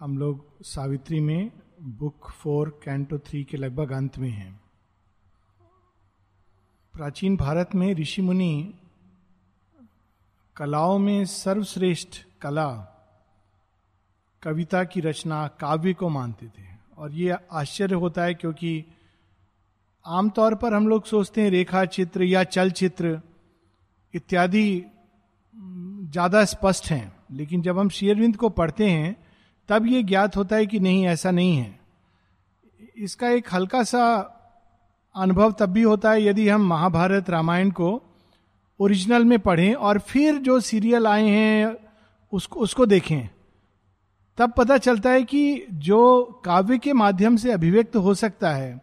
हम लोग सावित्री में बुक फोर, कैंटो थ्री के लगभग अंत में हैं। प्राचीन भारत में ऋषि मुनि कलाओं में सर्वश्रेष्ठ कला कविता की रचना काव्य को मानते थे। और ये आश्चर्य होता है क्योंकि आमतौर पर हम लोग सोचते हैं रेखा चित्र या चलचित्र इत्यादि ज़्यादा स्पष्ट हैं। लेकिन जब हम शेयरविंद को पढ़ते हैं तब ये ज्ञात होता है कि नहीं, ऐसा नहीं है। इसका एक हल्का सा अनुभव तब भी होता है यदि हम महाभारत रामायण को ओरिजिनल में पढ़ें और फिर जो सीरियल आए हैं उसको उसको देखें। तब पता चलता है कि जो काव्य के माध्यम से अभिव्यक्त हो सकता है,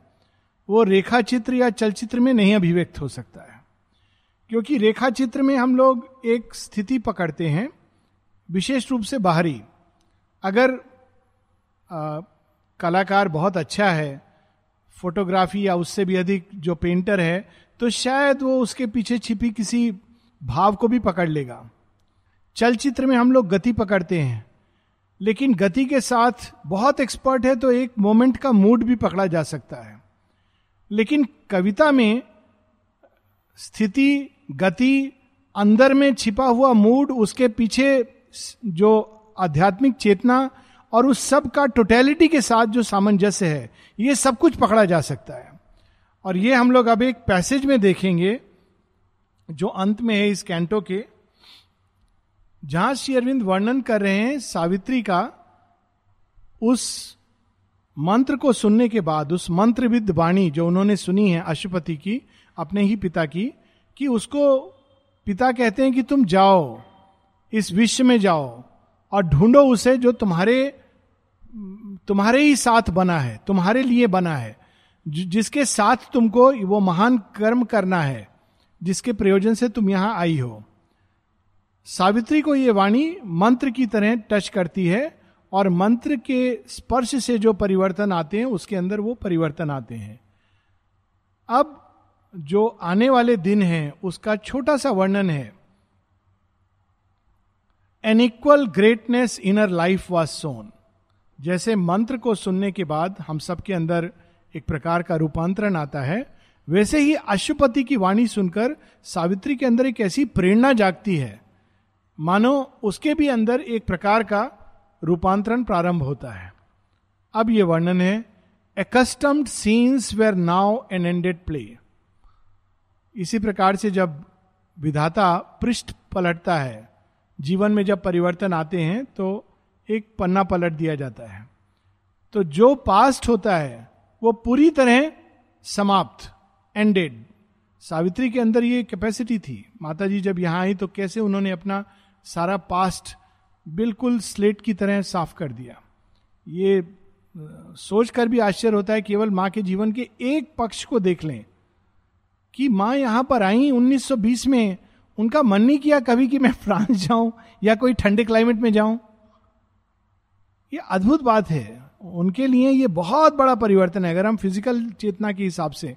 वो रेखा चित्र या चलचित्र में नहीं अभिव्यक्त हो सकता है। क्योंकि रेखा चित्र में हम लोग एक स्थिति पकड़ते हैं, विशेष रूप से बाहरी। अगर आ, कलाकार बहुत अच्छा है फोटोग्राफी या उससे भी अधिक जो पेंटर है तो शायद वो उसके पीछे छिपी किसी भाव को भी पकड़ लेगा। चलचित्र में हम लोग गति पकड़ते हैं लेकिन गति के साथ बहुत एक्सपर्ट है तो एक मोमेंट का मूड भी पकड़ा जा सकता है। लेकिन कविता में स्थिति गति अंदर में छिपा हुआ मूड उसके पीछे जो आध्यात्मिक चेतना और उस सब का टोटेलिटी के साथ जो सामंजस्य है, ये सब कुछ पकड़ा जा सकता है। और ये हम लोग अब एक पैसेज में देखेंगे, जो अंत में है इस कैंटो के, जहाँ श्री अरविंद वर्णन कर रहे हैं सावित्री का उस मंत्र को सुनने के बाद, उस मंत्रविद वाणी जो उन्होंने सुनी है अशुपति की, अपने ही पिता की, कि उसको पिता कहते हैं कि तुम जाओ, इस विश्व में जाओ। और ढूंढो उसे जो तुम्हारे तुम्हारे ही साथ बना है, तुम्हारे लिए बना है जिसके साथ तुमको वो महान कर्म करना है, जिसके प्रयोजन से तुम यहाँ आई हो। सावित्री को ये वाणी मंत्र की तरह टच करती है और मंत्र के स्पर्श से जो परिवर्तन आते हैं, उसके अंदर वो परिवर्तन आते हैं। अब जो आने वाले दिन हैं, उसका छोटा सा वर्णन है। An equal greatness in her life was sown जैसे मंत्र को सुनने के बाद हम सबके अंदर एक प्रकार का रूपांतरण आता है, वैसे ही अशुपति की वाणी सुनकर सावित्री के अंदर एक ऐसी प्रेरणा जागती है। मानो उसके भी अंदर एक प्रकार का रूपांतरण प्रारंभ होता है। अब यह वर्णन है accustomed scenes were now an ended play इसी प्रकार से जब विधाता पृष्ठ पलटता है जीवन में जब परिवर्तन आते हैं तो एक पन्ना पलट दिया जाता है। तो जो पास्ट होता है, वो पूरी तरह समाप्त एंडेड सावित्री के अंदर ये कैपेसिटी थी। माता जी जब यहाँ आई तो कैसे उन्होंने अपना सारा पास्ट बिल्कुल स्लेट की तरह साफ़ कर दिया? ये सोच कर भी आश्चर्य होता है, केवल माँ के जीवन के एक पक्ष को देख लें कि माँ यहाँ पर आई 1920 में उनका मन नहीं किया कभी कि मैं फ्रांस जाऊँ या कोई ठंडे क्लाइमेट में जाऊँ। ये अद्भुत बात है। उनके लिए ये बहुत बड़ा परिवर्तन है, अगर हम फ़िज़िकल चेतना के हिसाब से।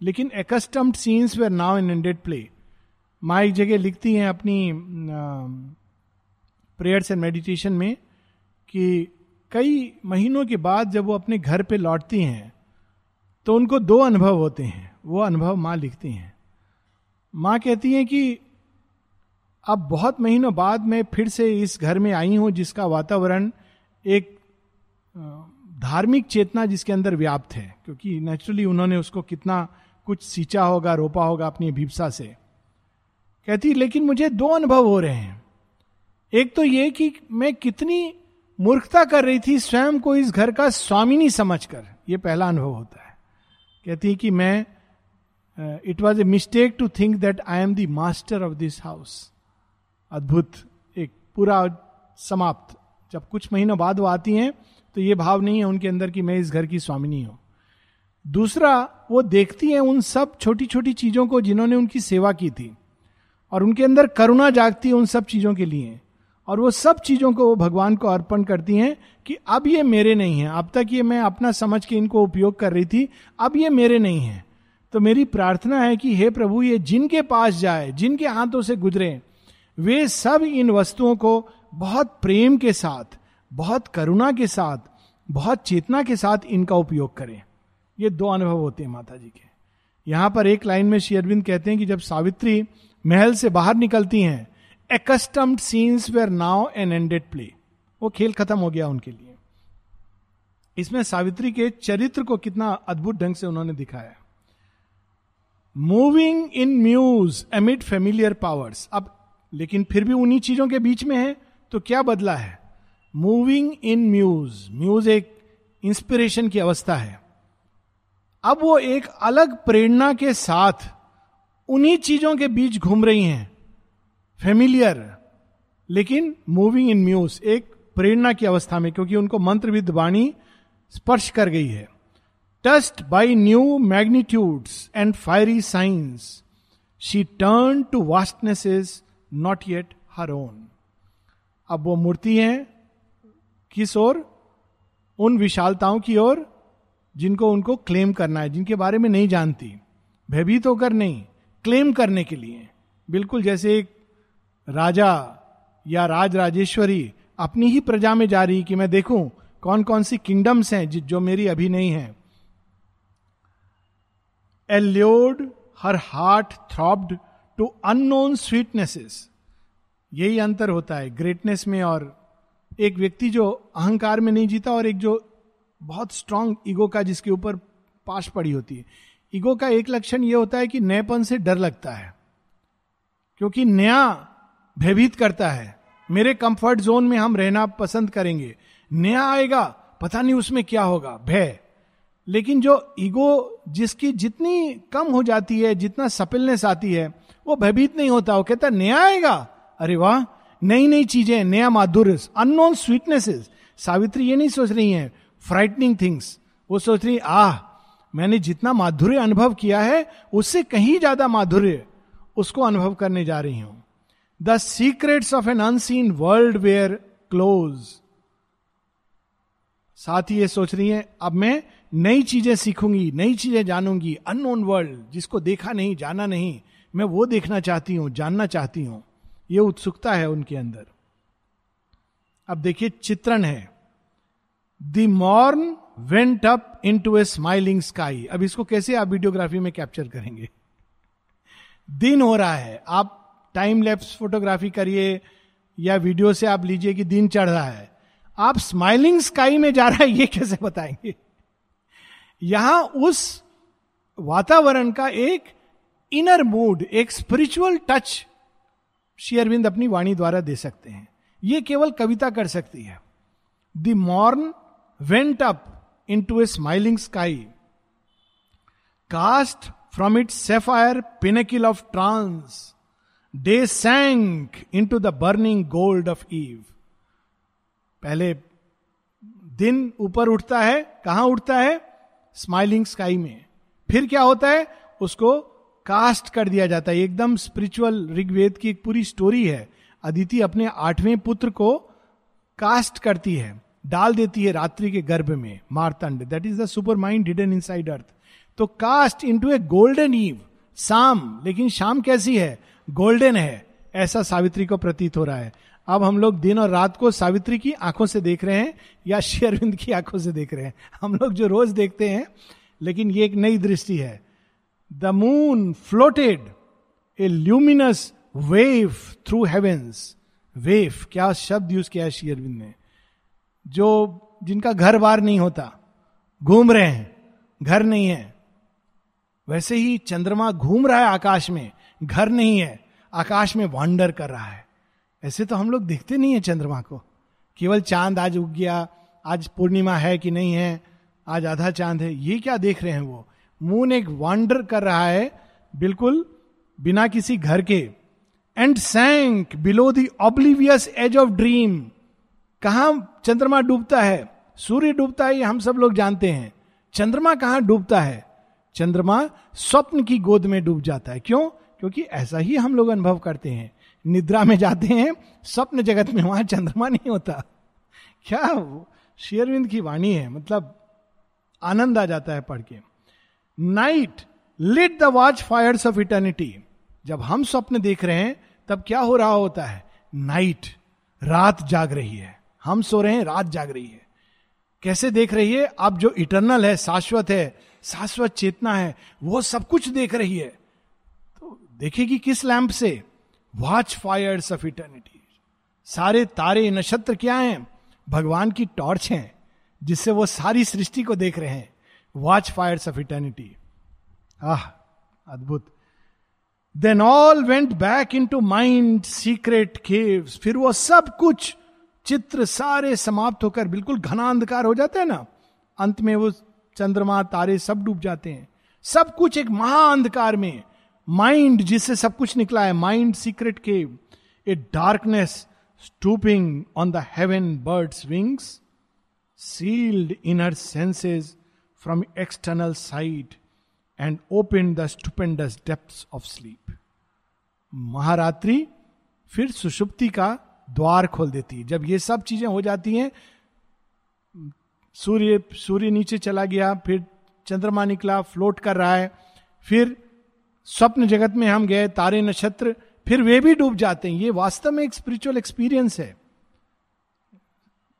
लेकिन accustomed scenes were now in ended play माँ एक जगह लिखती हैं अपनी प्रेयर्स एंड मेडिटेशन में कि कई महीनों के बाद जब वो अपने घर पे लौटती हैं तो उनको दो अनुभव होते हैं। वो अनुभव माँ लिखती हैं। माँ कहती हैं कि अब बहुत महीनों बाद मैं फिर से इस घर में आई हूँ, जिसका वातावरण एक धार्मिक चेतना जिसके अंदर व्याप्त है, क्योंकि नेचुरली उन्होंने उसको कितना कुछ सींचा होगा, रोपा होगा अपनी अभिप्सा से। कहती, लेकिन मुझे दो अनुभव हो रहे हैं। एक तो ये कि मैं कितनी मूर्खता कर रही थी स्वयं को इस घर का स्वामी नहीं समझकर। यह पहला अनुभव होता है। कहती है कि मैं it was a mistake to think that I am the master of this house अद्भुत एक पूरा समाप्त। जब कुछ महीनों बाद वो आती हैं तो ये भाव नहीं है उनके अंदर कि मैं इस घर की स्वामिनी हूँ। दूसरा, वो देखती हैं उन सब छोटी छोटी चीज़ों को जिन्होंने उनकी सेवा की थी, और उनके अंदर करुणा जागती है उन सब चीज़ों के लिए। और वो सब चीज़ों को वो भगवान को अर्पण करती हैं कि अब ये मेरे नहीं है, अब तक ये मैं अपना समझ के इनको उपयोग कर रही थी, अब ये मेरे नहीं है। तो मेरी प्रार्थना है कि हे प्रभु, ये जिनके पास जाए, जिनके हाथों से गुजरे वे सब इन वस्तुओं को बहुत प्रेम के साथ, बहुत करुणा के साथ, बहुत चेतना के साथ इनका उपयोग करें। ये दो अनुभव होते हैं माता जी के। यहाँ पर एक लाइन में शेयरविंद कहते हैं कि जब सावित्री महल से बाहर निकलती हैं accustomed scenes were now an ended play वो खेल खत्म हो गया उनके लिए। इसमें सावित्री के चरित्र को कितना अद्भुत ढंग से उन्होंने दिखाया। Moving in muse amid familiar powers अब लेकिन फिर भी उन्हीं चीज़ों के बीच में है तो क्या बदला है? मूविंग इन म्यूज म्यूज एक इंस्पिरेशन की अवस्था है। अब वो एक अलग प्रेरणा के साथ उन्हीं चीज़ों के बीच घूम रही हैं। फेमिलियर लेकिन मूविंग इन म्यूज एक प्रेरणा की अवस्था में, क्योंकि उनको मंत्र विद वाणी स्पर्श कर गई है। Touched by new magnitudes and fiery science she turn to vastness is not yet her own अब वो मूर्ति है किस ओर? उन विशालताओं की ओर जिनको उनको क्लेम करना है, जिनके बारे में नहीं जानती। भयभीत होकर नहीं क्लेम करने के लिए। बिल्कुल जैसे एक राजा या राज राजेश्वरी अपनी ही प्रजा में जा रही कि मैं देखूँ कौन कौन सी किंगडम्स हैं जो मेरी अभी नहीं है। Allured her heart throbbed to unknown sweetnesses यही अंतर होता है ग्रेटनेस में और एक व्यक्ति जो अहंकार में नहीं जीता और एक जो बहुत स्ट्रांग ईगो का जिसके ऊपर पाश पड़ी होती है। ईगो का एक लक्षण यह होता है कि नएपन से डर लगता है। क्योंकि नया भयभीत करता है। मेरे कंफर्ट जोन में हम रहना पसंद करेंगे। नया आएगा, पता नहीं उसमें क्या होगा, भय। लेकिन जो ईगो जिसकी जितनी कम हो जाती है, जितना सपिलनेस आती है वो भयभीत नहीं होता, वो कहता नया आएगा? अरे वाह नई नई चीज़ें, नया माधुर्य अननोन स्वीटनेसेस सावित्री ये नहीं सोच रही है फ्राइटनिंग थिंग्स वो सोच रही आह, मैंने जितना माधुर्य अनुभव किया है, उससे कहीं ज़्यादा माधुर्य उसको अनुभव करने जा रही हूँ। The secrets of an unseen world were close साथ ही ये सोच रही है, अब मैं नई चीज़ें सीखूँगी, नई चीज़ें जानूँगी अननोन वर्ल्ड जिसको देखा नहीं, जाना नहीं मैं वो देखना चाहती हूँ, जानना चाहती हूँ। ये उत्सुकता है उनके अंदर। अब देखिए, चित्रण है। The morn went up into a smiling sky अब इसको कैसे आप वीडियोग्राफी में कैप्चर करेंगे? दिन हो रहा है। आप टाइम लैप्स फोटोग्राफी करिए या वीडियो से आप लीजिए कि दिन चढ़ रहा है। आप स्माइलिंग स्काई में जा रहा है, ये कैसे बताएँगे? यहाँ उस वातावरण का एक इनर मूड एक स्पिरिचुअल टच शेयरविंद अपनी वाणी द्वारा दे सकते हैं। ये केवल कविता कर सकती है। The morn went up into a smiling sky cast from it sapphire pinnacle of trance day sank into the burning gold of eve पहले दिन ऊपर उठता है, कहाँ उठता है? स्माइलिंग स्काई में। फिर क्या होता है? उसको कास्ट कर दिया जाता है। एकदम स्पिरिचुअल ऋग्वेद की एक पूरी स्टोरी है। अदिति अपने आठवें पुत्र को कास्ट करती है। डाल देती है रात्रि के गर्भ में, Martand. That is the supermind hidden inside earth तो cast into a golden eve शाम। लेकिन शाम कैसी है? गोल्डन है। ऐसा सावित्री को प्रतीत हो रहा है। अब हम लोग दिन और रात को सावित्री की आँखों से देख रहे हैं या शेरविंद की आँखों से देख रहे हैं। हम लोग जो रोज देखते हैं, लेकिन ये एक नई दृष्टि है। The moon floated a luminous wave through heavens wave क्या शब्द यूज़ किया है शेयरविंद ने? जो जिनका घर बार नहीं होता, घूम रहे हैं, घर नहीं है। वैसे ही चंद्रमा घूम रहा है आकाश में, घर नहीं है, आकाश में वॉन्डर कर रहा है। ऐसे तो हम लोग देखते नहीं है चंद्रमा को। केवल चाँद आज उग गया, आज पूर्णिमा है कि नहीं है, आज आधा चाँद है, ये क्या देख रहे हैं वो? मून एक वॉन्डर कर रहा है, बिल्कुल, बिना किसी घर के। And sank below the oblivious edge of dream कहा चंद्रमा डूबता है? सूर्य डूबता है, ये हम सब लोग जानते हैं। चंद्रमा कहाँ डूबता है? चंद्रमा स्वप्न की गोद में डूब जाता है। क्यों? क्योंकि ऐसा ही हम लोग अनुभव करते हैं। निद्रा में जाते हैं, स्वप्न जगत में, वहाँ चंद्रमा नहीं होता। क्या शेयरविंद की वाणी है मतलब आनंद आ जाता है पढ़ के। Night lit the watch fires of eternity. जब हम स्वप्न देख रहे हैं, तब क्या हो रहा होता है? नाइट, रात जाग रही है। हम सो रहे हैं, रात जाग रही है। कैसे देख रही है? अब जो इटरनल है, शाश्वत है, शाश्वत चेतना है, वो सब कुछ देख रही है। तो देखेगी किस लैंप से? Watch fires of eternity. सारे तारे, नक्षत्र क्या हैं? भगवान की टॉर्च हैं, जिससे वो सारी सृष्टि को देख रहे हैं। वॉच फायर्स ऑफ़ इटर्निटी आह अद्भुत then all went back into mind secret caves फिर वो सब कुछ चित्र सारे समाप्त होकर बिल्कुल घना अंधकार हो जाता है ना अंत में वो चंद्रमा तारे सब डूब जाते हैं सब कुछ एक महा अंधकार में माइंड जिससे सब कुछ निकला है mind secret cave a darkness stooping on the heaven birds wings sealed in her senses from external sight and open the stupendous depth of sleep महारात्रि फिर सुषुप्ति का द्वार खोल देती है। जब ये सब चीज़ें हो जाती हैं, सूर्य सूर्य नीचे चला गया, फिर चंद्रमा निकला फ्लोट कर रहा है, फिर स्वप्न जगत में हम गए, तारे नक्षत्र, फिर वे भी डूब जाते हैं। ये वास्तव में एक स्पिरिचुअल एक्सपीरियंस है।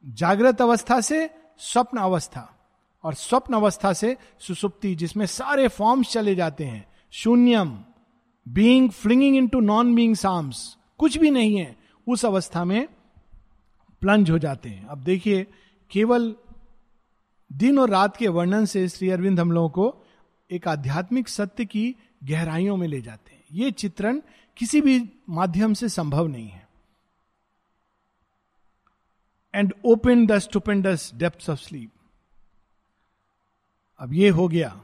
जागृत अवस्था से स्वप्न अवस्था। और स्वप्न अवस्था से सुसुप्ति, जिसमें सारे फॉर्म्स चले जाते हैं। शून्यम being flinging into non being Sam's कुछ भी नहीं है, उस अवस्था में प्लंज हो जाते हैं। अब देखिए, केवल दिन और रात के वर्णन से श्री अरविंद हम लोगों को एक आध्यात्मिक सत्य की गहराइयों में ले जाते हैं। ये चित्रण किसी भी माध्यम से संभव नहीं है। And open the stupendous depth of sleep अब ये हो गया।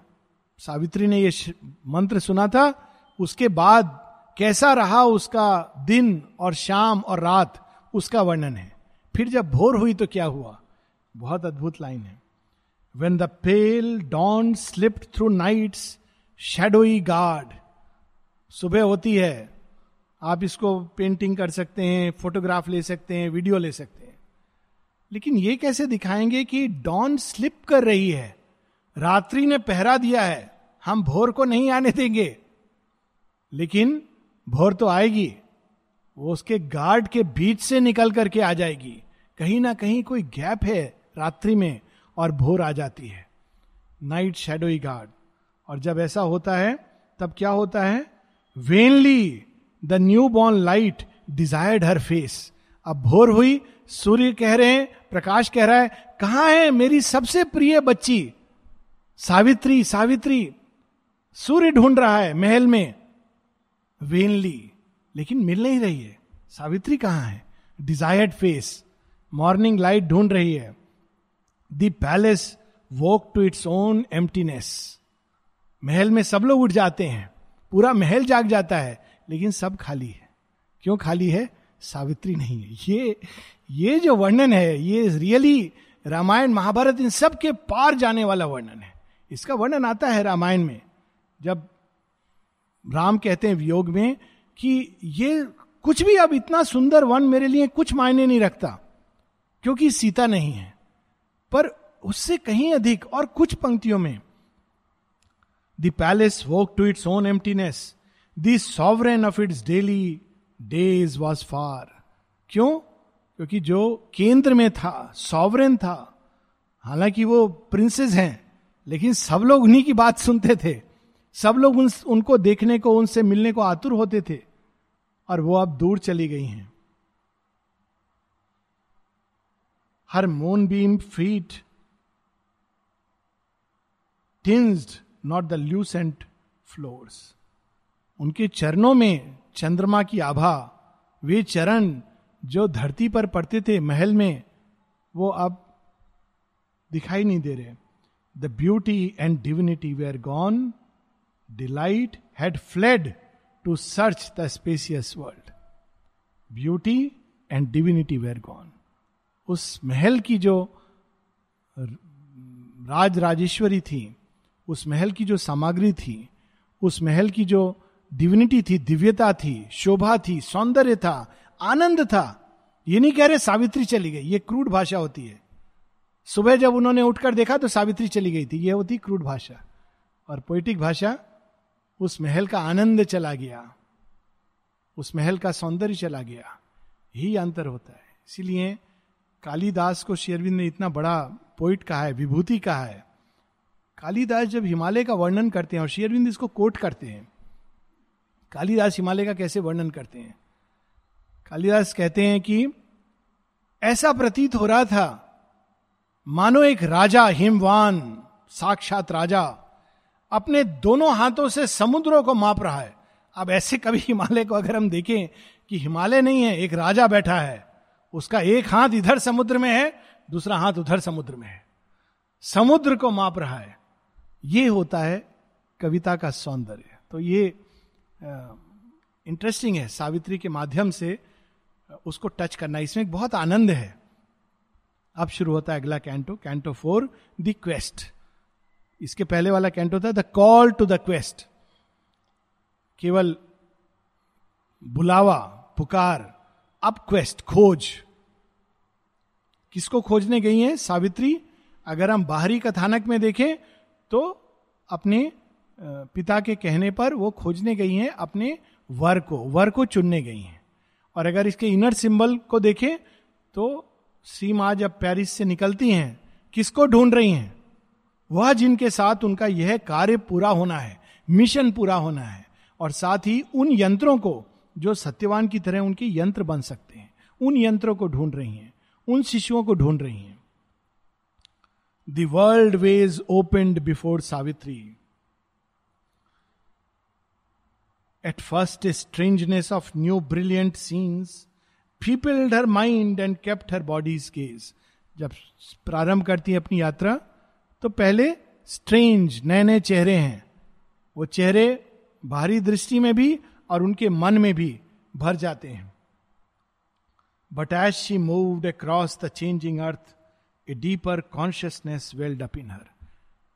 सावित्री ने ये मंत्र सुना था, उसके बाद कैसा रहा उसका दिन और शाम और रात, उसका वर्णन है। फिर जब भोर हुई तो क्या हुआ? बहुत अद्भुत लाइन है। When the pale dawn slipped through night's shadowy guard सुबह होती है, आप इसको पेंटिंग कर सकते हैं फोटोग्राफ ले सकते हैं वीडियो ले सकते हैं। लेकिन ये कैसे दिखाएँगे कि डॉन स्लिप कर रही है? रात्रि ने पहरा दिया है, हम भोर को नहीं आने देंगे। लेकिन भोर तो आएगी, वो उसके गार्ड के बीच से निकल करके आ जाएगी। कहीं ना कहीं कोई गैप है रात्रि में और भोर आ जाती है। Night shadowy guard. और जब ऐसा होता है, तब क्या होता है? Vainly the new born light desired her face अब भोर हुई, सूर्य कह रहे हैं, प्रकाश कह रहा है, कहा है मेरी सबसे प्रिय बच्ची? सावित्री सावित्री, सूर्य ढूंढ रहा है महल में। वेनली लेकिन मिल नहीं रही है। सावित्री कहाँ है? डिजायर्ड फेस मॉर्निंग लाइट ढूंढ रही है। The palace walk to its own emptiness महल में सब लोग उठ जाते हैं। पूरा महल जाग जाता है, लेकिन सब खाली है। क्यों खाली है? सावित्री नहीं है। ये ये जो वर्णन है, ये रियली रामायण, महाभारत, इन सब के पार जाने वाला वर्णन है। इसका वर्णन आता है रामायण में, जब राम कहते हैं वियोग में कि ये कुछ भी अब इतना सुंदर वन मेरे लिए कुछ मायने नहीं रखता, क्योंकि सीता नहीं है। पर उससे कहीं अधिक और कुछ पंक्तियों में, the palace walk to its own emptiness, the sovereign of its daily days was far. क्यों? क्योंकि जो केंद्र में था, सॉवरेन था, हालाँकि वो प्रिंसेस हैं लेकिन सब लोग उन्हीं की बात सुनते थे। सब लोग उन, उनको देखने को उनसे मिलने को आतुर होते थे। और वो अब दूर चली गई हैं। Her moonbeam feet tinged not the lucent floors उनके चरणों में चंद्रमा की आभा वे चरण जो धरती पर पड़ते थे महल में वो अब दिखाई नहीं दे रहे। The beauty and divinity were gone delight had fled to search the spacious world beauty and divinity were gone उस महल की जो राज राजेश्वरी थी, उस महल की जो सामग्री थी, उस महल की जो डिविनिटी थी, दिव्यता थी, शोभा थी, सौंदर्य था, आनंद था, ये नहीं कह रहे सावित्री चली गई, ये क्रूड भाषा होती है। सुबह जब उन्होंने उठकर देखा तो सावित्री चली गई थी। यह होती क्रूड भाषा। और पोइटिक भाषा, उस महल का आनंद चला गया। उस महल का सौंदर्य चला गया। यही अंतर होता है। इसीलिए कालीदास को शेरविंद ने इतना बड़ा पोइट कहा है, विभूति कहा है। कालीदास जब हिमालय का वर्णन करते हैं और शेरविंद इसको कोट करते हैं, कालीदास हिमालय का कैसे वर्णन करते हैं? कालिदास कहते हैं कि, ऐसा प्रतीत हो रहा था मानो एक राजा, हिमवान, साक्षात राजा, अपने दोनों हाथों से समुद्रों को माप रहा है। अब ऐसे कभी हिमालय को अगर हम देखें कि हिमालय नहीं है, एक राजा बैठा है, उसका एक हाथ इधर समुद्र में है, दूसरा हाथ उधर समुद्र में है। समुद्र को माप रहा है। ये होता है कविता का सौंदर्य। तो ये इंटरेस्टिंग है, सावित्री के माध्यम से उसको टच करना। इसमें बहुत आनंद है। अब शुरू होता है अगला canto canto four the quest इसके पहले वाला कैंटो था the call to the quest केवल बुलावा, पुकार, अब क्वेस्ट खोज. किसको खोजने गई है? सावित्री, अगर हम बाहरी कथानक में देखें तो अपने पिता के कहने पर वो खोजने गई हैं, अपने वर को वर को चुनने गई हैं. और अगर इसके इनर सिंबल को देखें तो सी माँ जब पेरिस से निकलती हैं, किसको ढूंढ रही हैं? वह जिनके साथ उनका यह कार्य पूरा होना है मिशन पूरा होना है, और साथ ही उन यंत्रों को, जो सत्यवान की तरह उनके यंत्र बन सकते हैं, उन यंत्रों को ढूंढ रही हैं, उन शिशुओं को ढूंढ रही हैं। World ways opened before Savitri at first strangeness of new brilliant brilliant scenes her mind and kept her body's gaze. जब प्रारंभ करती है अपनी यात्रा तो पहले स्ट्रेंज नए नए चेहरे हैं। वो चेहरे बाहरी दृष्टि में भी और उनके मन में भी भर जाते हैं। But as she moved across the changing earth a deeper consciousness welled up in her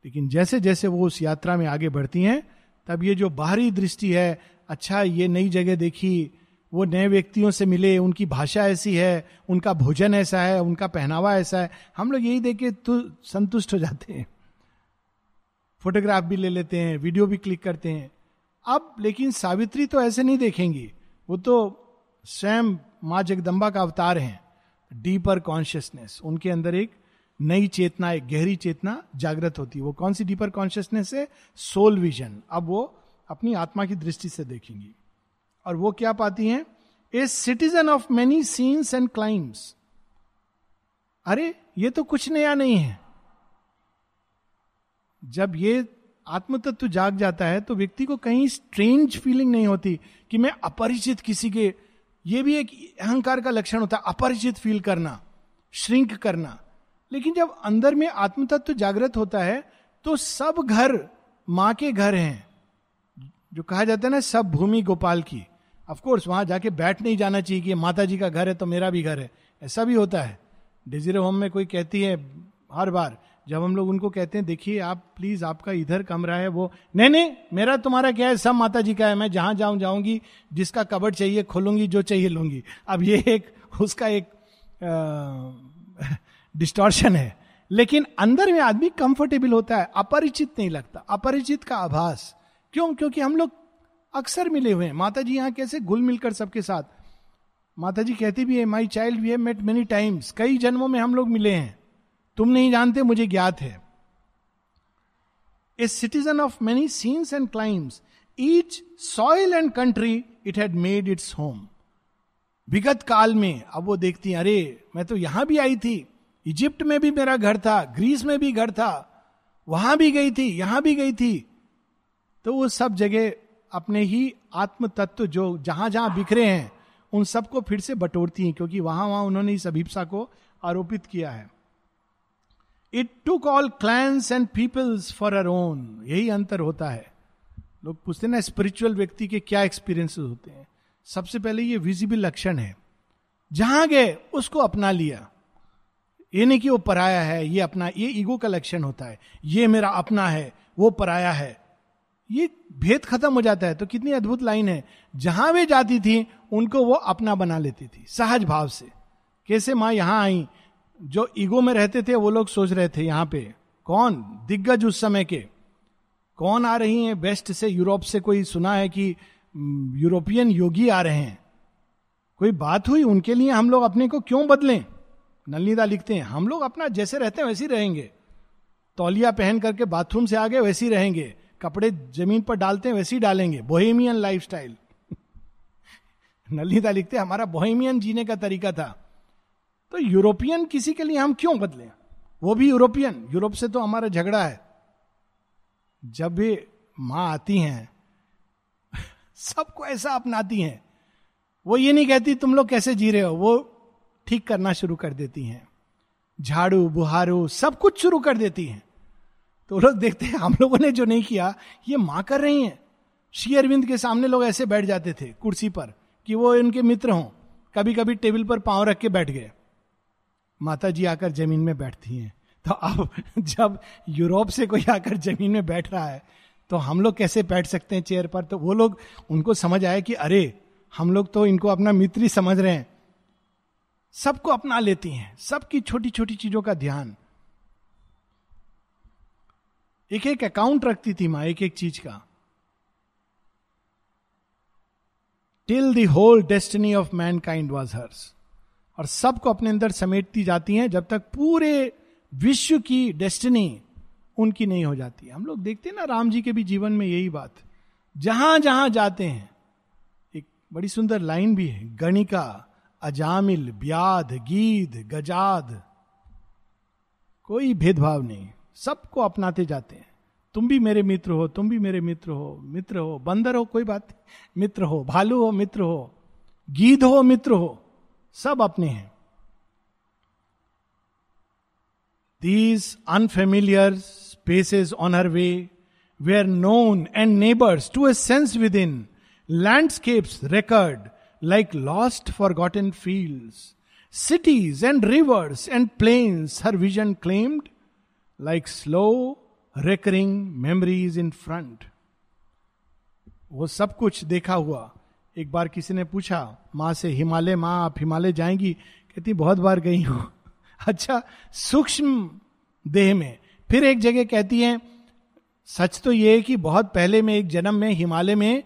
लेकिन जैसे जैसे वो उस यात्रा में आगे बढ़ती हैं, तब ये जो बाहरी दृष्टि है अच्छा ये नई जगह देखी वो नए व्यक्तियों से मिले, उनकी भाषा ऐसी है, उनका भोजन ऐसा है, उनका पहनावा ऐसा है, हम लोग यही देख के तो संतुष्ट हो जाते हैं। फोटोग्राफ भी ले लेते हैं, वीडियो भी क्लिक करते हैं। अब लेकिन सावित्री तो ऐसे नहीं देखेंगी, वो तो स्वयं माँ जगदम्बा का अवतार हैं डीपर कॉन्शियसनेस उनके अंदर एक नई चेतना, एक गहरी चेतना जागृत होती है। वो कौन सी डीपर कॉन्शियसनेस है? सोल विजन अब वो अपनी आत्मा की दृष्टि से देखेंगी। और वो क्या पाती हैं? A citizen of many scenes and climes अरे, ये तो कुछ नया नहीं है। जब ये आत्म तत्व जाग जाता है तो व्यक्ति को कहीं स्ट्रेंज फीलिंग नहीं होती कि मैं अपरिचित किसी के, ये भी एक अहंकार का लक्षण होता है, अपरिचित फील करना श्रिंक करना। लेकिन जब अंदर में आत्म तत्व जागृत होता है तो सब घर, माँ के घर हैं, जो कहा जाता है ना, सब भूमि गोपाल की। कोर्स वहाँ जाके बैठ नहीं जाना चाहिए कि माता जी का घर है तो मेरा भी घर है। ऐसा भी होता है। डिजीरे होम में कोई कहती है, हर बार जब हम लोग उनको कहते हैं, देखिए आप प्लीज़ आपका इधर कमरा है, वो नहीं नहीं, मेरा तुम्हारा क्या है? सब माता जी का है। मैं जहाँ जाऊँ, जाऊँगी, जिसका कबड़ चाहिए खोलूँगी, जो चाहिए लूँगी अब ये एक, उसका एक डिस्टॉर्शन है। लेकिन अंदर में आदमी कंफर्टेबल होता है, अपरिचित नहीं लगता। अपरिचित का आभास। क्यों? क्योंकि हम लोग अक्सर मिले हुए हैं। माता जी यहाँ कैसे घुल मिलकर सबके साथ? माता जी कहती भी है my child we have met many times कई जन्मों में हम लोग मिले हैं। तुम नहीं जानते, मुझे ज्ञात है। A citizen of many scenes and climes each soil and country it had made its home विगत काल में, अब वो देखती अरे, मैं तो यहाँ भी आई थी। इजिप्ट में भी मेरा घर था, ग्रीस में भी घर था। वहाँ भी गई थी, यहाँ भी गई थी। तो वो सब जगह अपने ही आत्म तत्व जो जहाँ जहाँ बिखरे हैं, उन सबको फिर से बटोरती हैं, क्योंकि वहाँ वहाँ उन्होंने इस अभिप्सा को आरोपित किया है। It took all clans and peoples for her own यही अंतर होता है। लोग पूछते हैं ना स्पिरिचुअल व्यक्ति के क्या एक्सपीरियंसेस होते हैं? सबसे पहले ये विजिबल लक्षण है। जहाँ गए, उसको अपना लिया। ये नहीं कि वो पराया है, ये अपना, ये ईगो का लक्षण होता है। ये मेरा अपना है, वो पराया है। ये भेद खत्म हो जाता है। तो कितनी अद्भुत लाइन है। जहाँ वे जाती थी, उनको वो अपना बना लेती थी, सहज भाव से। कैसे माँ यहाँ आई? जो ईगो में रहते थे, वो लोग सोच रहे थे, यहाँ पे कौन दिग्गज उस समय के? कौन आ रही हैं? वेस्ट से, यूरोप से कोई सुना है कि यूरोपियन योगी आ रहे हैं? कोई बात हुई? उनके लिए हम लोग अपने को क्यों बदलें? नलनीदा लिखते हैं, हम लोग अपना जैसे रहते हैं, वैसे रहेंगे। तौलिया पहन करके बाथरूम से आगे, वैसे ही रहेंगे। कपड़े ज़मीन पर डालते हैं, वैसे ही डालेंगे। बोहेमियन लाइफ स्टाइल नलिता लिखते हमारा बोहेमियन जीने का तरीका था। तो यूरोपियन किसी के लिए हम क्यों बदले वो भी यूरोपियन यूरोप से तो हमारा झगड़ा है। जब भी माँ आती हैं, सबको ऐसा अपनाती हैं। वो ये नहीं कहती, तुम लोग कैसे जी रहे हो? वो ठीक करना शुरू कर देती हैं। झाड़ू, बुहारू, सब कुछ शुरू कर देती हैं। तो लोग देखते हैं, हम लोगों ने जो नहीं किया, ये माँ कर रही हैं। श्री अरविंद के सामने लोग ऐसे बैठ जाते थे कुर्सी पर कि वो इनके मित्र हों कभी कभी टेबल पर पाँव रख के बैठ गए। माता जी आकर ज़मीन में बैठती हैं। तो अब जब यूरोप से कोई आकर ज़मीन में बैठ रहा है तो हम लोग कैसे बैठ सकते हैं चेयर पर? तो वो लोग, उनको समझ आए कि अरे, हम लोग तो इनको अपना मित्र ही समझ रहे हैं। सबको अपना लेती हैं, सबकी छोटी छोटी चीज़ों का ध्यान। एक एक अकाउंट रखती थी माँ, एक एक चीज़ का। Till the whole destiny of mankind was hers और सबको अपने अंदर समेटती जाती हैं, जब तक पूरे विश्व की डेस्टिनी उनकी नहीं हो जाती हम लोग देखते हैं ना, राम जी के भी जीवन में यही बात। जहाँ जहाँ जाते हैं, एक बड़ी सुंदर लाइन भी है, गणिका, अजामिल, ब्याध, गीध गजाद कोई भेदभाव नहीं। सबको अपनाते जाते हैं। तुम भी मेरे मित्र हो तुम भी मेरे मित्र हो मित्र हो बंदर हो कोई बात नहीं। मित्र हो भालू हो मित्र हो गीध हो मित्र हो सब अपने हैं। These unfamiliar spaces on her way way are known and neighbours to a sense within landscapes record like lost forgotten field cities and rivers and plains her vision claimed, like slow recurring memories in front वो सब कुछ देखा हुआ। एक बार किसी ने पूछा माँ से हिमालय माँ आप हिमालय जाएँगी? कहती बहुत बार गई हूँ। अच्छा सूक्ष्म देह में। फिर एक जगह कहती है सच तो ये है कि बहुत पहले में एक जन्म में हिमालय में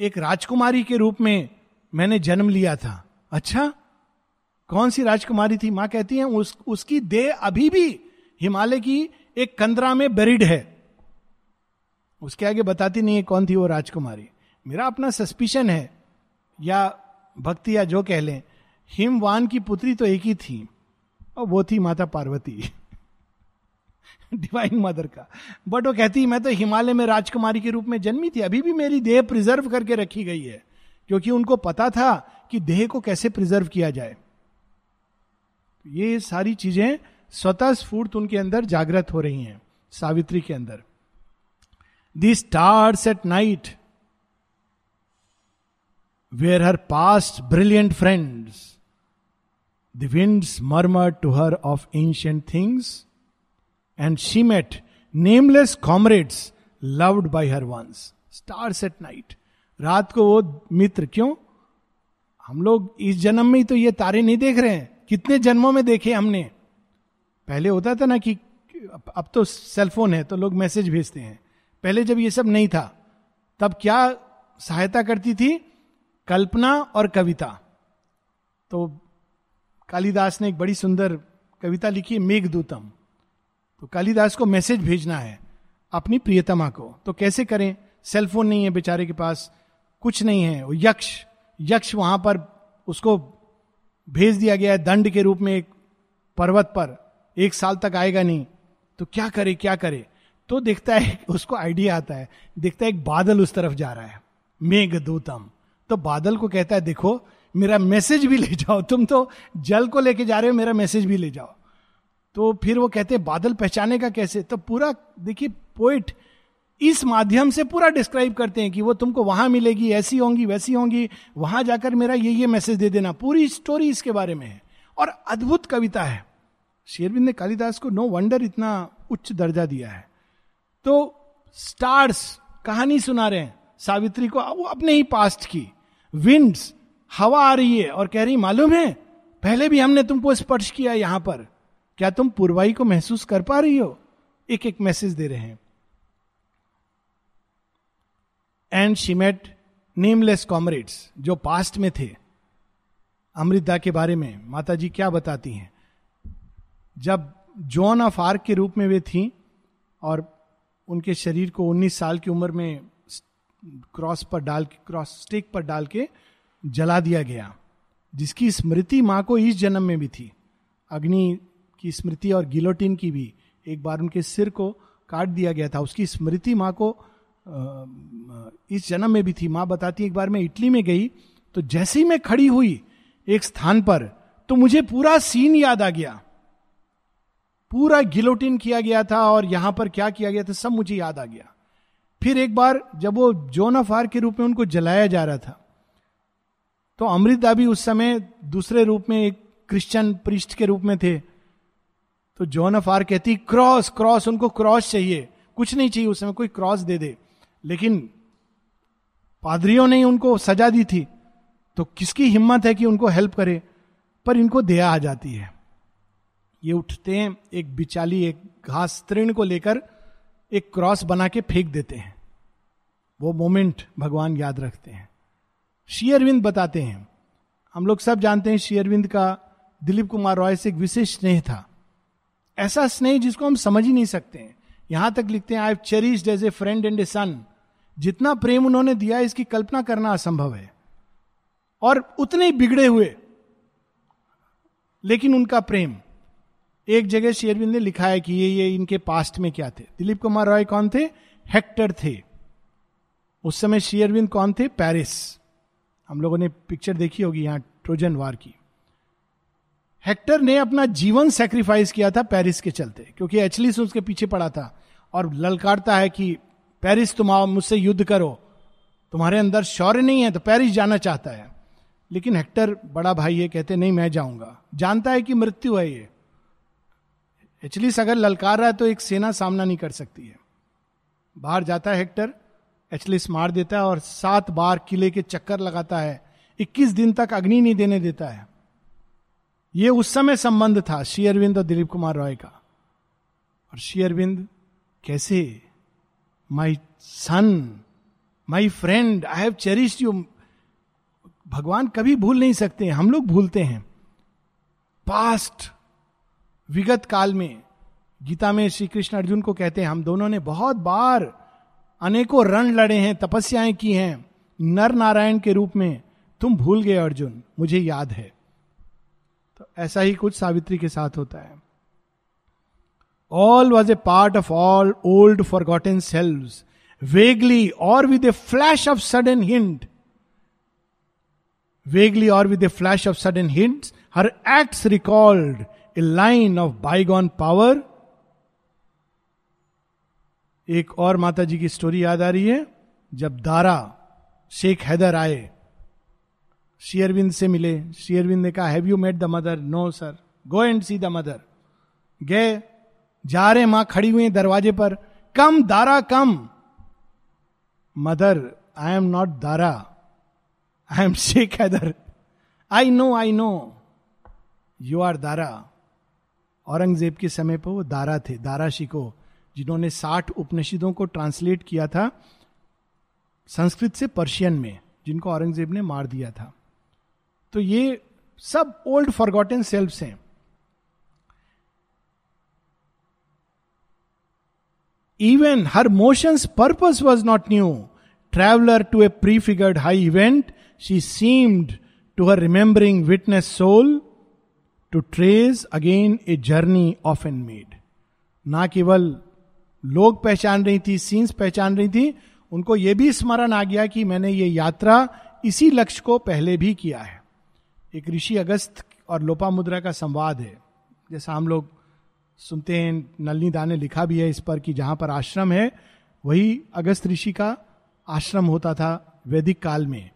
एक राजकुमारी के रूप में मैंने जन्म लिया था। अच्छा कौन सी राजकुमारी थी? माँ कहती है उस, उसकी देह अभी भी हिमालय की एक कंदरा में बेरिड है। उसके आगे बताती नहीं है कौन थी वो राजकुमारी। मेरा अपना सस्पिशन है, या भक्ति या जो कह लें, हिमवान की पुत्री तो एक ही थी, और वो थी माता पार्वती। डिवाइन मदर का। बट वो कहती, मैं तो हिमालय में राजकुमारी के रूप में जन्मी थी, अभी भी मेरी देह प्रिजर्व करके रखी गई है, क्योंकि उनको पता था कि देह को कैसे प्रिजर्व किया जाए। ये सारी चीज़ें स्वतः स्फूर्त उनके अंदर जागृत हो रही हैं, सावित्री के अंदर। The stars at night were her past brilliant friends the winds murmur to her of ancient things and she met nameless comrades loved by her once stars at night रात को वो मित्र क्यों? हम लोग इस जन्म में ही तो ये तारे नहीं देख रहे हैं। कितने जन्मों में देखे हमने? पहले होता था ना कि अब तो सेलफोन है तो लोग मैसेज भेजते हैं। पहले जब ये सब नहीं था, तब क्या सहायता करती थी? कल्पना और कविता। तो कालिदास ने एक बड़ी सुंदर कविता लिखी मेघदूतम। तो कालिदास को मैसेज भेजना है, अपनी प्रियतमा को। तो कैसे करें? सेलफोन नहीं है बेचारे के पास, कुछ नहीं है। वो यक्ष यक्ष वहाँ पर उसको भेज दिया गया है, दंड के रूप में एक पर्वत पर। एक साल तक आएगा नहीं तो क्या करे क्या करे? तो देखता है, उसको आइडिया आता है। देखता है एक बादल उस तरफ़ जा रहा है। मेघ दूतम। तो बादल को कहता है, देखो, मेरा मैसेज भी ले जाओ। तुम तो जल को लेके जा रहे हो, मेरा मैसेज भी ले जाओ। तो फिर वो कहते हैं, बादल पहचाने का कैसे? तो पूरा, देखिए पोइट इस माध्यम से पूरा डिस्क्राइब करते हैं कि वो तुमको वहाँ मिलेगी, ऐसी होंगी, वैसी होंगी, वहाँ जाकर मेरा ये ये मैसेज दे देना। पूरी स्टोरी इसके बारे में है। और अद्भुत कविता है। शेरविंद ने कालिदास को नो वंडर इतना उच्च दर्जा दिया है। तो स्टार्स कहानी सुना रहे हैं, सावित्री को, वो अपने ही पास्ट की। विंड्स हवा आ रही है और कह रही, मालूम है, पहले भी हमने तुमको स्पर्श किया यहाँ पर। क्या तुम पुरवाई को महसूस कर पा रही हो? एक एक मैसेज दे रहे हैं। And she met nameless comrades जो पास्ट में थे। अमृता के बारे में माता जी क्या बताती हैं? जब जॉन ऑफ़ आर्क के रूप में वे थीं और उनके शरीर को 19 साल की उम्र में क्रॉस पर डाल के, क्रॉस स्टेक पर डाल के जला दिया गया, जिसकी स्मृति माँ को इस जन्म में भी थी। अग्नि की स्मृति और गिलोटिन की भी एक बार उनके सिर को काट दिया गया था। उसकी स्मृति माँ को इस जन्म में भी थी। माँ बताती एक बार मैं इटली में गई तो जैसे ही मैं खड़ी हुई एक स्थान पर तो मुझे पूरा सीन याद आ गया। पूरा गिलोटिन किया गया था और यहाँ पर क्या किया गया था सब मुझे याद आ गया। फिर एक बार जब वो जोन ऑफ़ आर के रूप में उनको जलाया जा रहा था तो अमृता भी उस समय दूसरे रूप में एक क्रिश्चियन पृष्ठ के रूप में थे। तो जॉन ऑफ़ आर कहती, क्रॉस क्रॉस, उनको क्रॉस चाहिए। कुछ नहीं चाहिए उस समय, कोई क्रॉस दे दे। लेकिन पादरियों ने उनको सजा दी थी तो किसकी हिम्मत है कि उनको हेल्प करे? पर इनको दया आ जाती है। ये उठते हैं, एक बिचाली, एक घास तृण को लेकर एक क्रॉस बना के फेंक देते हैं। वो मोमेंट भगवान याद रखते हैं। शेयरविंद बताते हैं। हम लोग सब जानते हैं शेयरविंद का, दिलीप कुमार रॉय से एक विशेष स्नेह था। ऐसा स्नेह जिसको हम समझ ही नहीं सकते हैं। यहाँ तक लिखते हैं I cherished as a friend and a son जितना प्रेम उन्होंने दिया इसकी कल्पना करना असंभव है। और उतने बिगड़े हुए, लेकिन उनका प्रेम। एक जगह शेयरविंद ने लिखा है कि ये ये इनके पास्ट में क्या थे? दिलीप कुमार रॉय कौन थे? हेक्टर थे। उस समय शेयरविंद कौन थे? पेरिस। हम लोगों ने पिक्चर देखी होगी यहाँ ट्रोजन वार की। हेक्टर ने अपना जीवन सेक्रीफाइस किया था पेरिस के चलते, क्योंकि एचलिस उसके पीछे पड़ा था और ललकारता है कि, पेरिस तुम आओ, मुझसे युद्ध करो। तुम्हारे अंदर शौर्य नहीं है तो पेरिस जाना चाहता है। लेकिन हेक्टर बड़ा भाई है, कहते, नहीं, मैं जाऊँगा। जानता है कि मृत्यु है ये। एचलिस अगर ललकार रहा है तो एक सेना सामना नहीं कर सकती है। बाहर जाता है हेक्टर एचलिस मार देता है और सात बार किले के चक्कर लगाता है। इक्कीस दिन तक अग्नि नहीं देने देता है। ये उस समय संबंध था शेयरविंद और दिलीप कुमार रॉय का। और शेयरविंद कैसे? My son my friend I have cherished you भगवान कभी भूल नहीं सकते हम लोग भूलते हैं। पास्ट विगत काल में गीता में श्री कृष्ण अर्जुन को कहते हैं, हम दोनों ने बहुत बार अनेकों रण लड़े हैं, तपस्याएँ की हैं, नर नारायण के रूप में। तुम भूल गए अर्जुन, मुझे याद है। तो ऐसा ही कुछ सावित्री के साथ होता है। All was a part of all old forgotten self vaguely or with a flash of sudden hint vaguely or with a flash of sudden hint her acts recalled a line of bygone power एक और माता जी की story याद आ रही है, जब दारा, शेख हैदर आए। शेयरविंद से मिले। शेयरविंद ने कहा have you met the mother no sir go and see the mother गए। जा रहे माँ खड़ी हुई दरवाजे पर। Come Dara come mother I am not Dara. I am Sheikh Haider. I know I know you are Dara. Aurangzeb के समय पर वो दारा थे, दारा शिको जिन्होंने साठ उपनिषदों को ट्रांसलेट किया था संस्कृत से पर्शियन में, जिनको औरंगज़ेब ने मार दिया था। तो ये सब ओल्ड फॉरगॉटन सेल्फ हैं। Even her motions purpose was not new traveller to a prefigured high event she seemed to her remembering witness soul to trace again a journey often made ना केवल लोग पहचान रही थी सीन्स पहचान रही थी, उनको यह भी स्मरण आ गया कि मैंने ये यात्रा इसी लक्ष्य को पहले भी किया है। एक ऋषि अगस्त और लोपा मुद्रा का संवाद है। जैसा हम लोग सुनते हैं नलनी दा ने लिखा भी है इस पर कि जहाँ पर आश्रम है, वही अगस्त ऋषि का आश्रम होता था वैदिक काल में,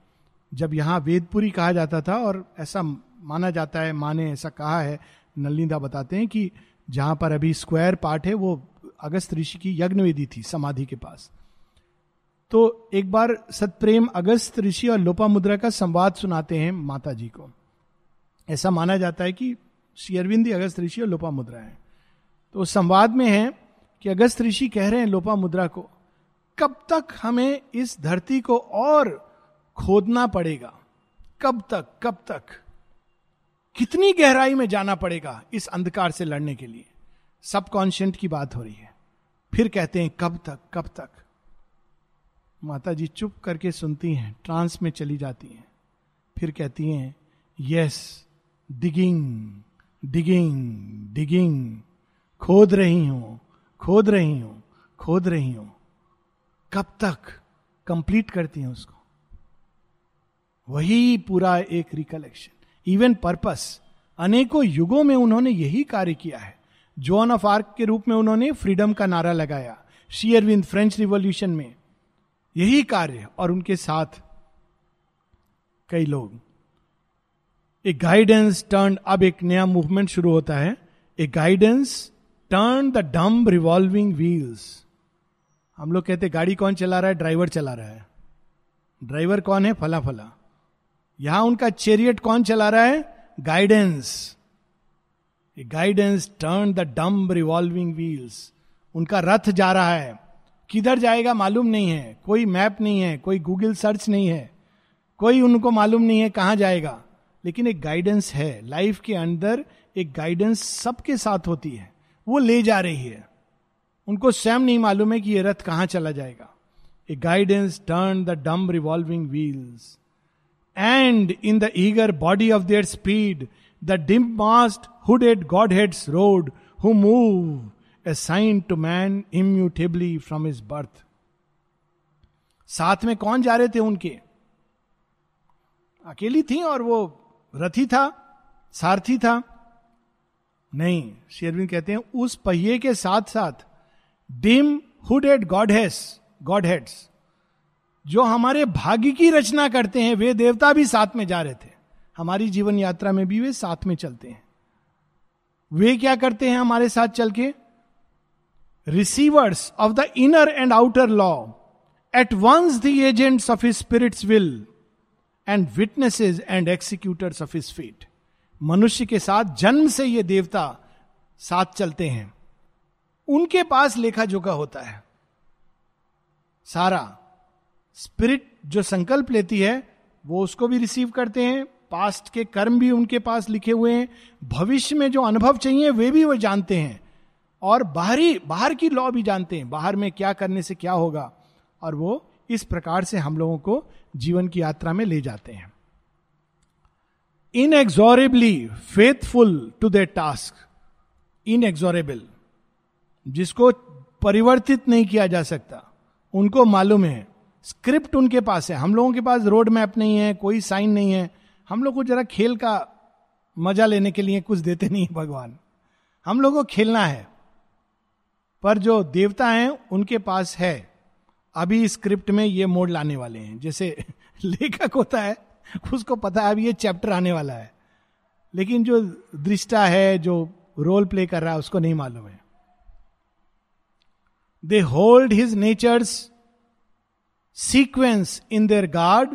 जब यहाँ वेदपुरी कहा जाता था और ऐसा माना जाता है, माने ऐसा कहा है, नलिंदा बताते हैं कि जहाँ पर अभी स्क्वायर पार्ट है, वो अगस्त ऋषि की यज्ञ वेदी थी, समाधि के पास। तो एक बार सतप्रेम अगस्त ऋषि और लोपा मुद्रा का संवाद सुनाते हैं माता जी को। ऐसा माना जाता है कि श्री अरविंदी अगस्त ऋषि और लोपा मुद्रा है। तो संवाद में है कि अगस्त ऋषि कह रहे हैं लोपा मुद्रा को, कब तक हमें इस धरती को और खोदना पड़ेगा? कब तक कब तक? कितनी गहराई में जाना पड़ेगा इस अंधकार से लड़ने के लिए? सबकॉन्शियंट की बात हो रही है। फिर कहते हैं, कब तक कब तक? माता जी चुप करके सुनती हैं, ट्रांस में चली जाती हैं। फिर कहती हैं, यस डिगिंग डिगिंग डिगिंग खोद रही हूँ, खोद रही हूँ, खोद रही हूँ। कब तक? कंप्लीट करती हैं उसको। वही पूरा एक रिकलेक्शन इवन पर्पस अनेकों युगों में उन्होंने यही कार्य किया है। जॉन ऑफ़ आर्क के रूप में उन्होंने फ्रीडम का नारा लगाया। शेयरविंद फ्रेंच रिवॉल्यूशन में। यही कार्य और उनके साथ कई लोग। एक गाइडेंस टर्न अब एक नया मूवमेंट शुरू होता है। A guidance turn the dumb revolving wheels हम लोग कहते, गाड़ी कौन चला रहा है? ड्राइवर चला रहा है। ड्राइवर कौन है? फला फला यहाँ उनका चेरियट कौन चला रहा है? Guidance guidance turn the dumb revolving wheels उनका रथ जा रहा है। किधर जाएगा मालूम नहीं है। कोई मैप नहीं है, कोई गूगल सर्च नहीं है। कोई उनको मालूम नहीं है कहाँ जाएगा। लेकिन एक गाइडेंस है। लाइफ के अंदर एक गाइडेंस सबके साथ होती है। वो ले जा रही है। उनको स्वयं नहीं मालूम है कि ये रथ कहाँ चला जाएगा। A guidance turn the dumb revolving wheels and in the eager body of their speed the dim mast hooded godheads rode who move a sign to man immutably from his birth साथ में कौन जा रहे थे उनके? अकेली थी और वो रथी था, सारथी था? नहीं, शेरविन कहते हैं, उस पहिए के साथ साथ dim hooded godheads godheads जो हमारे भाग्य की रचना करते हैं, वे देवता भी साथ में जा रहे थे। हमारी जीवन यात्रा में भी वे साथ में चलते हैं। वे क्या करते हैं हमारे साथ चल के? Receivers of the inner and outer law at once the agents of his spirits will and witnesses and executors of his fate मनुष्य के साथ, जन्म से ये देवता साथ चलते हैं। उनके पास लेखा जोखा होता है। सारा स्पिरिट जो संकल्प लेती है, वो उसको भी रिसीव करते हैं। पास्ट के कर्म भी उनके पास लिखे हुए हैं। भविष्य में जो अनुभव चाहिए, वे भी वो जानते हैं। और बाहरी, बाहर की लॉ भी जानते हैं। बाहर में क्या करने से क्या होगा। और वो इस प्रकार से हम लोगों को जीवन की यात्रा में ले जाते हैं। Inexorably faithful to the task inexorable जिसको परिवर्तित नहीं किया जा सकता। उनको मालूम है। स्क्रिप्ट उनके पास है। हम लोगों के पास रोड मैप नहीं है, कोई साइन नहीं है। हम लोग को जरा खेल का मज़ा लेने के लिए कुछ देते नहीं भगवान। हम लोगों को खेलना है, पर जो देवता हैं, उनके पास है। अभी स्क्रिप्ट में ये मोड लाने वाले हैं। जैसे लेखक होता है, उसको पता है अभी ये चैप्टर आने वाला है। लेकिन जो दृष्टा है, जो रोल प्ले कर रहा है, उसको नहीं मालूम है। They hold his natures sequence in their guard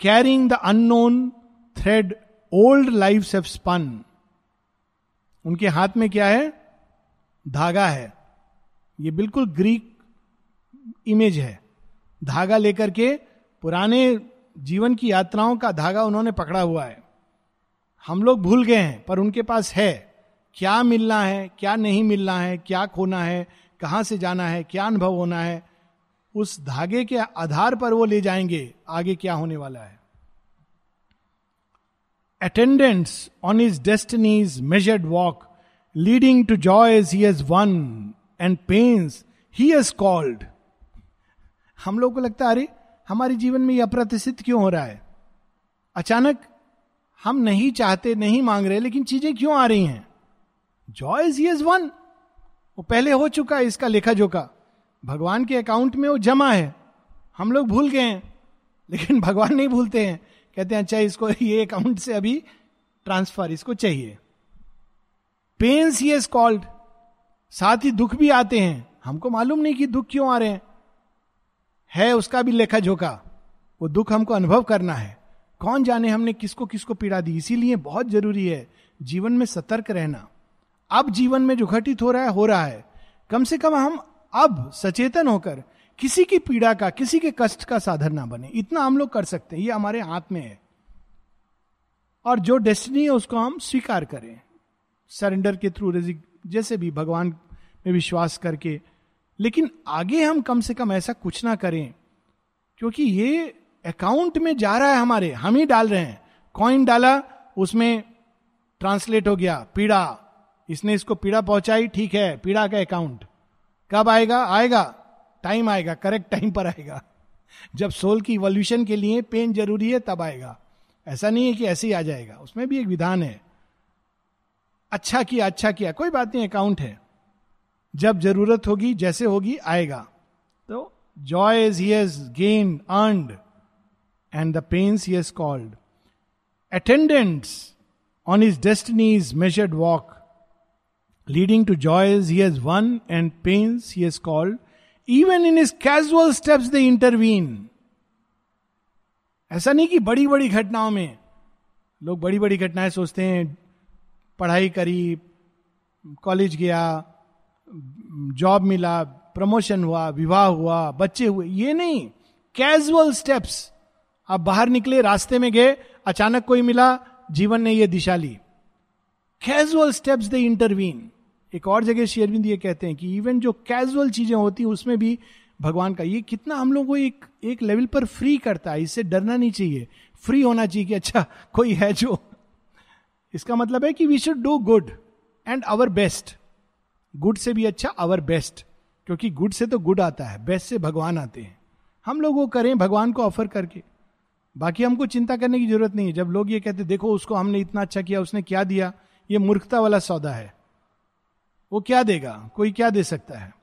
carrying the unknown thread old life have spun उनके हाथ में क्या है? धागा है। ये बिल्कुल ग्रीक इमेज है। धागा लेकर के पुराने जीवन की यात्राओं का धागा उन्होंने पकड़ा हुआ है। हम लोग भूल गए हैं, पर उनके पास है। क्या मिलना है, क्या नहीं मिलना है, क्या खोना है, कहाँ से जाना है, क्या अनुभव होना है उस धागे के आधार पर वो ले जाएँगे। आगे क्या होने वाला है? Attendants on his destinies measured walk leading to joys he has won and pains he has called हम लोग को लगता है, अरे, हमारे जीवन में यह अप्रतिष्ठित क्यों हो रहा है? अचानक हम नहीं चाहते, नहीं मांग रहे, लेकिन चीज़ें क्यों आ रही हैं? जॉयज ही वन वो पहले हो चुका है इसका लेखा जोखा भगवान के अकाउंट में वो जमा है। हम लोग भूल गए हैं, लेकिन भगवान नहीं भूलते हैं। कहते हैं अच्छा इसको, ये अकाउंट से अभी ट्रांसफ़र, इसको चाहिए। पेन्स ही कॉल्ड साथ ही दुख भी आते हैं। हमको मालूम नहीं कि दुख क्यों आ रहे हैं। है उसका भी लेखा जोखा वो दुख हमको अनुभव करना है। कौन जाने हमने किसको किसको पीड़ा दी? इसीलिए बहुत ज़रूरी है जीवन में सतर्क रहना। अब जीवन में जो घटित हो रहा है, हो रहा है। कम से कम हम अब सचेतन होकर किसी की पीड़ा का, किसी के कष्ट का साधन ना बने। इतना हम लोग कर सकते हैं। ये हमारे हाथ में है। और जो डेस्टिनी है, उसको हम स्वीकार करें। सरेंडर के थ्रू रेजिक जैसे भी भगवान में विश्वास करके। लेकिन आगे हम कम से कम ऐसा कुछ ना करें, क्योंकि ये अकाउंट में जा रहा है हमारे। हम ही डाल रहे हैं। कॉइन डाला, उसमें ट्रांसलेट हो गया, पीड़ा। इसने इसको पीड़ा पहुंचाई, ठीक है, पीड़ा का अकाउंट कब आएगा? आएगा। टाइम आएगा करेक्ट टाइम पर आएगा। जब सोल की इवोल्यूशन के लिए पेन ज़रूरी है, तब आएगा। ऐसा नहीं है कि ऐसे ही आ जाएगा। उसमें भी एक विधान है। अच्छा किया अच्छा किया। कोई बात नहीं अकाउंट है। जब ज़रूरत होगी, जैसे होगी, आएगा। तो joy is he gain earned and the pains he called attendants on his destinies measured walk leading to joys he has won and pains he has called even in his casual steps they intervene ऐसा नहीं कि बड़ी बड़ी घटनाओं में लोग बड़ी बड़ी घटनाएँ सोचते हैं। पढ़ाई करी, कॉलेज गया, जॉब मिला, प्रमोशन हुआ, विवाह हुआ, बच्चे हुए। ये नहीं। कैजुअल स्टेप्स आप बाहर निकले, रास्ते में गए, अचानक कोई मिला, जीवन ने ये दिशा ली। कैजुअल स्टेप्स दे इंटरवीन एक और जगह शेयरविंद ये कहते हैं कि इवन जो कैजुअल चीज़ें होती हैं, उसमें भी भगवान का, ये कितना हम लोग को एक एक लेवल पर फ्री करता है, इससे डरना नहीं चाहिए। फ्री होना चाहिए कि अच्छा कोई है जो, इसका मतलब है कि we should do good and our best good से भी अच्छा आवर बेस्ट क्योंकि गुड से तो गुड आता है बेस्ट से भगवान आते हैं। हम लोग वो करें, भगवान को ऑफ़र करके। बाकी हमको चिंता करने की ज़रूरत नहीं है। जब लोग ये कहते, देखो, उसको हमने इतना अच्छा किया, उसने क्या दिया? ये मूर्खता वाला सौदा है। वो क्या देगा? कोई क्या दे सकता है?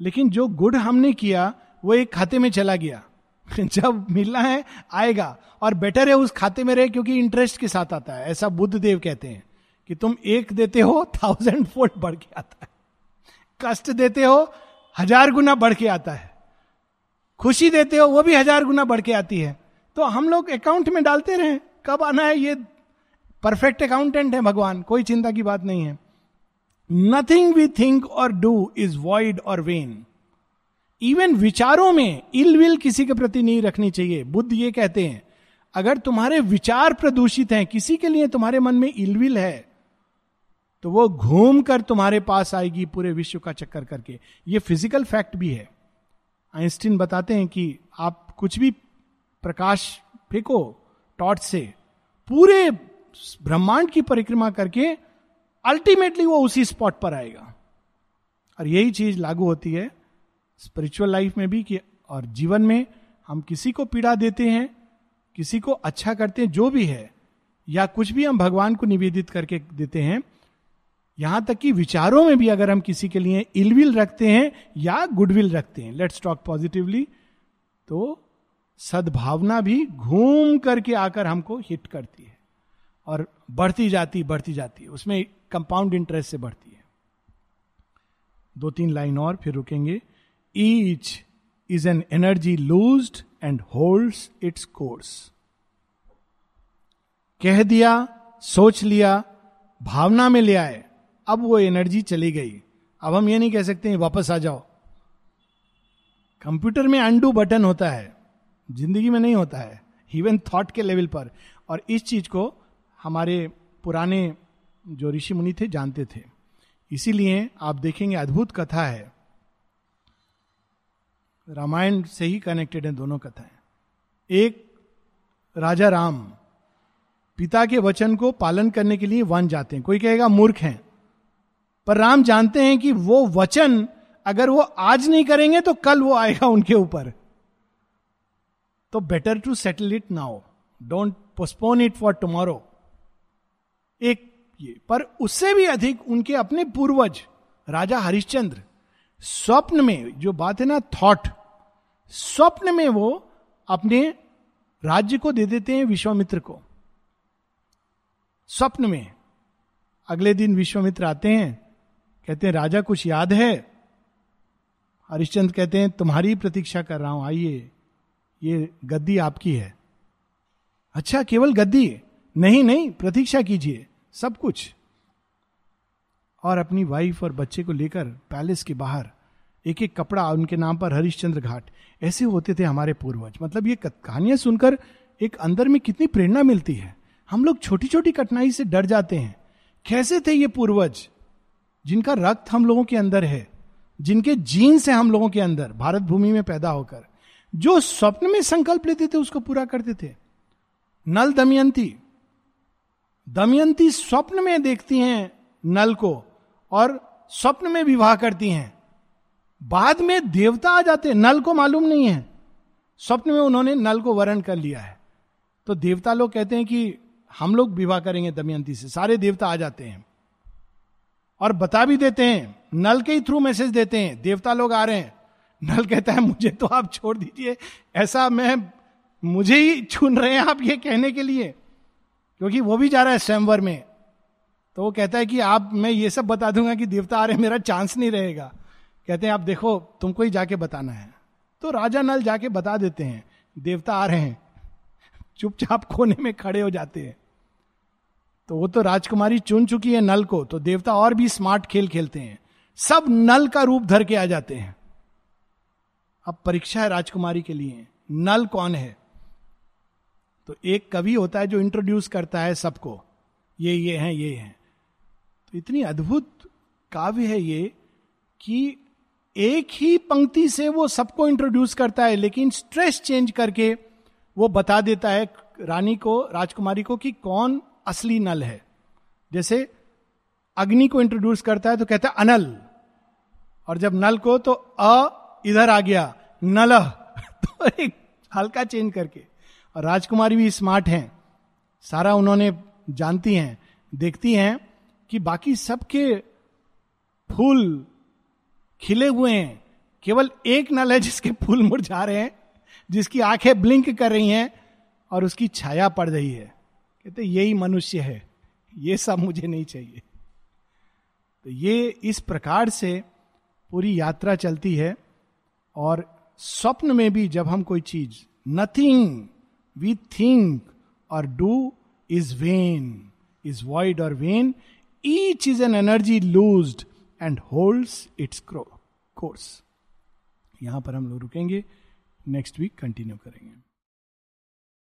लेकिन जो गुड हमने किया, वो एक खाते में चला गया। जब मिलना है, आएगा। और बेटर है उस खाते में रहे क्योंकि इंटरेस्ट के साथ आता है। ऐसा बुद्ध देव कहते हैं कि तुम एक देते हो थाउज़ेंड फोल्ड बढ़ के आता है। कष्ट देते हो, हज़ार गुना बढ़ के आता है। खुशी देते हो, वो भी हज़ार गुना बढ़ के आती है। तो हम लोग अकाउंट में डालते रहे। कब आना है, ये परफेक्ट अकाउंटेंट है भगवान। कोई चिंता की बात नहीं है। Nothing we think or do is void or vain even विचारों में इल विल किसी के प्रति नहीं रखनी चाहिए। बुद्ध ये कहते हैं, अगर तुम्हारे विचार प्रदूषित हैं, किसी के लिए तुम्हारे मन में इलविल है तो वो घूम कर तुम्हारे पास आएगी पूरे विश्व का चक्कर करके। ये फ़िज़िकल फैक्ट भी है। आइंस्टीन बताते हैं कि आप कुछ भी प्रकाश फेंको टॉर्च से, पूरे ब्रह्मांड की परिक्रमा करके अल्टीमेटली वो उसी स्पॉट पर आएगा। और यही चीज़ लागू होती है स्पिरिचुअल लाइफ में भी कि, और जीवन में हम किसी को पीड़ा देते हैं, किसी को अच्छा करते हैं, जो भी है, या कुछ भी हम भगवान को निवेदित करके देते हैं, यहाँ तक कि विचारों में भी अगर हम किसी के लिए इलविल रखते हैं या गुडविल रखते हैं लेट्स टॉक पॉजिटिवली तो सद्भावना भी घूम करके आकर हमको हिट करती है। और बढ़ती जाती बढ़ती जाती है। उसमें कंपाउंड इंटरेस्ट से बढ़ती है। दो तीन लाइन और फिर रुकेंगे। Each is an energy loose and holds its course कह दिया सोच लिया भावना में ले आए। अब वो एनर्जी चली गई। अब हम ये नहीं कह सकते हैं, वापस आ जाओ। कंप्यूटर में अंडू बटन होता है। ज़िंदगी में नहीं होता है। इवन थॉट के लेवल पर। और इस चीज़ को हमारे पुराने जो ऋषि मुनि थे, जानते थे। इसीलिए आप देखेंगे अद्भुत कथा है। रामायण से ही कनेक्टेड है दोनों कथाएँ। एक, राजा राम। पिता के वचन को पालन करने के लिए वन जाते हैं। कोई कहेगा, मूर्ख हैं। पर राम जानते हैं कि वो वचन अगर वो आज नहीं करेंगे तो कल वो आएगा उनके ऊपर। तो better to settle it now don't postpone it for tomorrow एक ये, पर उससे भी अधिक उनके अपने पूर्वज, राजा हरिश्चंद्र, स्वप्न में जो बात है ना थॉट स्वप्न में वो अपने राज्य को दे देते हैं विश्वामित्र को। स्वप्न में, अगले दिन विश्वामित्र आते हैं, कहते हैं, राजा, कुछ याद है? हरिश्चंद्र कहते हैं, तुम्हारी प्रतीक्षा कर रहा हूँ, आइए, ये गद्दी आपकी है। अच्छा केवल गद्दी नहीं नहीं, प्रतीक्षा कीजिए, सब कुछ। और अपनी वाइफ और बच्चे को लेकर पैलेस के बाहर एक एक कपड़ा उनके नाम पर हरिश्चंद्र घाट, ऐसे होते थे हमारे पूर्वज। मतलब ये कहानियाँ सुनकर एक अंदर में कितनी प्रेरणा मिलती है। हम लोग छोटी छोटी कठिनाई से डर जाते हैं। कैसे थे ये पूर्वज? जिनका रक्त हम लोगों के अंदर है, जिनके जीन से हम लोगों के अंदर, भारत भूमि में पैदा होकर, जो स्वप्न में संकल्प लेते थे उसको पूरा करते थे। नल दमयंती दमयंती स्वप्न में देखती हैं नल को और स्वप्न में विवाह करती हैं। बाद में देवता आ जाते नल को मालूम नहीं है। स्वप्न में उन्होंने नल को वर्ण कर लिया है। तो देवता लोग कहते हैं कि हम लोग विवाह करेंगे दमयंती से, सारे देवता आ जाते हैं। और बता भी देते हैं, नल के ही थ्रू मैसेज देते हैं, देवता लोग आ रहे हैं। नल कहता है, मुझे तो आप छोड़ दीजिए, ऐसा मैं, मुझे ही चुन रहे हैं आप ये कहने के लिए। क्योंकि वो भी जा रहा है स्वयंवर में। तो वो कहता है कि आप, मैं ये सब बता दूँगा कि देवता आ रहे मेरा चांस नहीं रहेगा। कहते हैं, आप देखो, तुमको ही जाके बताना है। तो राजा नल जाके बता देते हैं, देवता आ रहे हैं। चुपचाप कोने में खड़े हो जाते हैं। तो वो तो राजकुमारी चुन चुकी है नल को तो देवता और भी स्मार्ट खेल खेलते हैं। सब नल का रूप धर के आ जाते हैं। अब परीक्षा है राजकुमारी के लिए। नल कौन है? तो एक कवि होता है जो इंट्रोड्यूस करता है सबको, ये ये हैं ये हैं। तो इतनी अद्भुत काव्य है ये कि एक ही पंक्ति से वो सबको इंट्रोड्यूस करता है, लेकिन स्ट्रेस चेंज करके वो बता देता है रानी को, राजकुमारी को कि कौन असली नल है। जैसे अग्नि को इंट्रोड्यूस करता है तो कहता है अनल, और जब नल को तो अ इधर आ गया नल तो एक हल्का चेंज करके। और राजकुमारी भी स्मार्ट हैं। सारा उन्होंने जानती हैं, देखती हैं कि बाकी सबके फूल खिले हुए हैं। केवल एक नल है जिसके फूल मुरझा रहे हैं, जिसकी आँखें ब्लिंक कर रही हैं और उसकी छाया पड़ रही है। कहते यही मनुष्य है, ये सब मुझे नहीं चाहिए। तो ये इस प्रकार से पूरी यात्रा चलती है और स्वप्न में भी जब हम कोई चीज़ nothing we think or do is vain is wide or vain each is an energy loose and holds its course यहाँ पर हम लोग रुकेंगे नेक्स्ट वीक कंटिन्यू करेंगे।